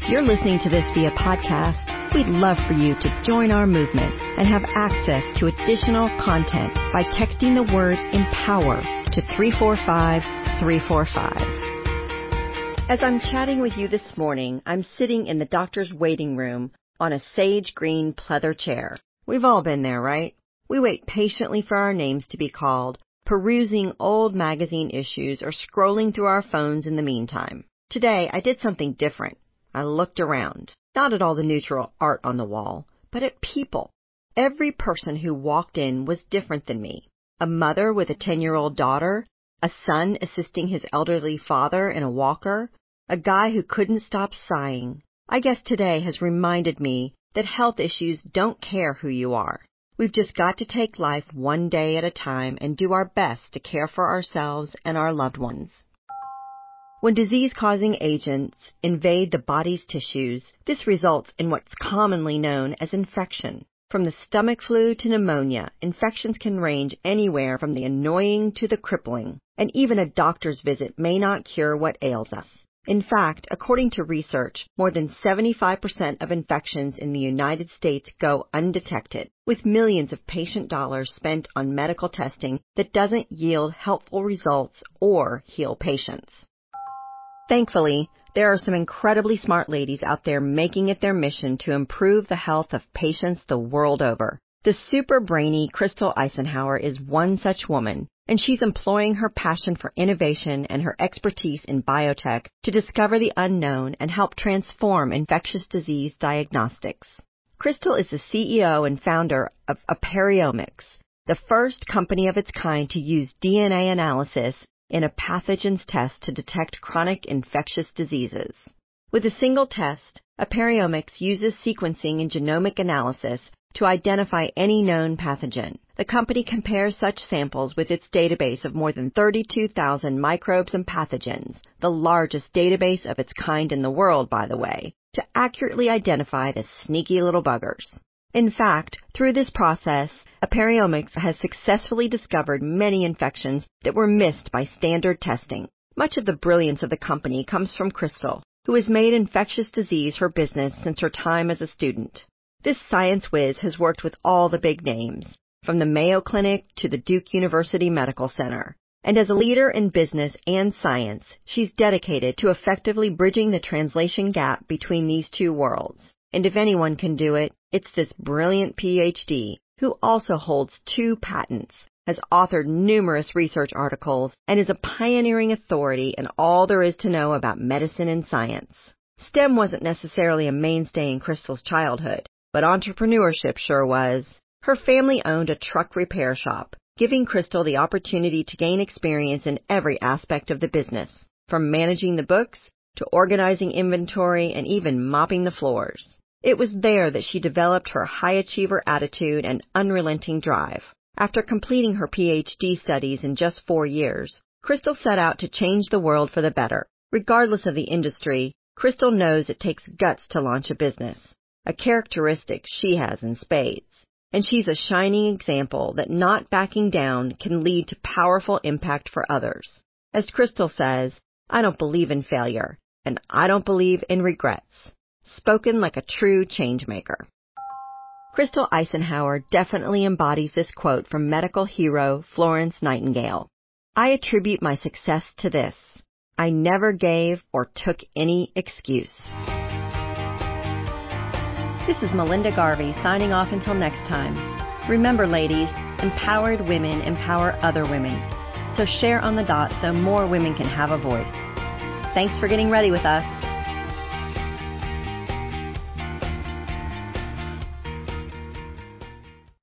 If you're listening to this via podcast, we'd love for you to join our movement and have access to additional content by texting the word empower to 345 345. As I'm chatting with you this morning, I'm sitting in the doctor's waiting room on a sage green pleather chair. We've all been there, right? We wait patiently for our names to be called, perusing old magazine issues or scrolling through our phones in the meantime. Today, I did something different. I looked around, not at all the neutral art on the wall, but at people. Every person who walked in was different than me. A mother with a 10 year old daughter, a son assisting his elderly father in a walker, a guy who couldn't stop sighing. I guess today has reminded me that health issues don't care who you are. We've just got to take life one day at a time and do our best to care for ourselves and our loved ones. When disease-causing agents invade the body's tissues, this results in what's commonly known as infection. From the stomach flu to pneumonia, infections can range anywhere from the annoying to the crippling, and even a doctor's visit may not cure what ails us. In fact, according to research, more than 75% of infections in the United States go undetected, with millions of patient dollars spent on medical testing that doesn't yield helpful results or heal patients. Thankfully, there are some incredibly smart ladies out there making it their mission to improve the health of patients the world over. The super brainy Crystal Icenhour is one such woman, and she's employing her passion for innovation and her expertise in biotech to discover the unknown and help transform infectious disease diagnostics. Crystal is the CEO and founder of Aperiomics, the first company of its kind to use DNA analysis in a pathogens test to detect chronic infectious diseases. With a single test, Aperiomics uses sequencing and genomic analysis to identify any known pathogen. The company compares such samples with its database of more than 32,000 microbes and pathogens, the largest database of its kind in the world, by the way, to accurately identify the sneaky little buggers. In fact, through this process, Aperiomics has successfully discovered many infections that were missed by standard testing. Much of the brilliance of the company comes from Crystal, who has made infectious disease her business since her time as a student. This science whiz has worked with all the big names, from the Mayo Clinic to the Duke University Medical Center. And as a leader in business and science, she's dedicated to effectively bridging the translation gap between these two worlds. And if anyone can do it, it's this brilliant PhD who also holds two patents, has authored numerous research articles, and is a pioneering authority in all there is to know about medicine and science. STEM wasn't necessarily a mainstay in Crystal's childhood, but entrepreneurship sure was. Her family owned a truck repair shop, giving Crystal the opportunity to gain experience in every aspect of the business, from managing the books to organizing inventory and even mopping the floors. It was there that she developed her high achiever attitude and unrelenting drive. After completing her PhD studies in just four years, Crystal set out to change the world for the better. Regardless of the industry, Crystal knows it takes guts to launch a business a characteristic she has in spades. And she's a shining example that not backing down can lead to powerful impact for others. As Crystal says, I don't believe in failure, and I don't believe in regrets. Spoken like a true changemaker. Crystal Icenhour definitely embodies this quote from medical hero Florence Nightingale. I attribute my success to this. I never gave or took any excuse. This is Melinda Garvey signing off until next time. Remember, ladies, empowered women empower other women. So share on the dot so more women can have a voice. Thanks for getting ready with us.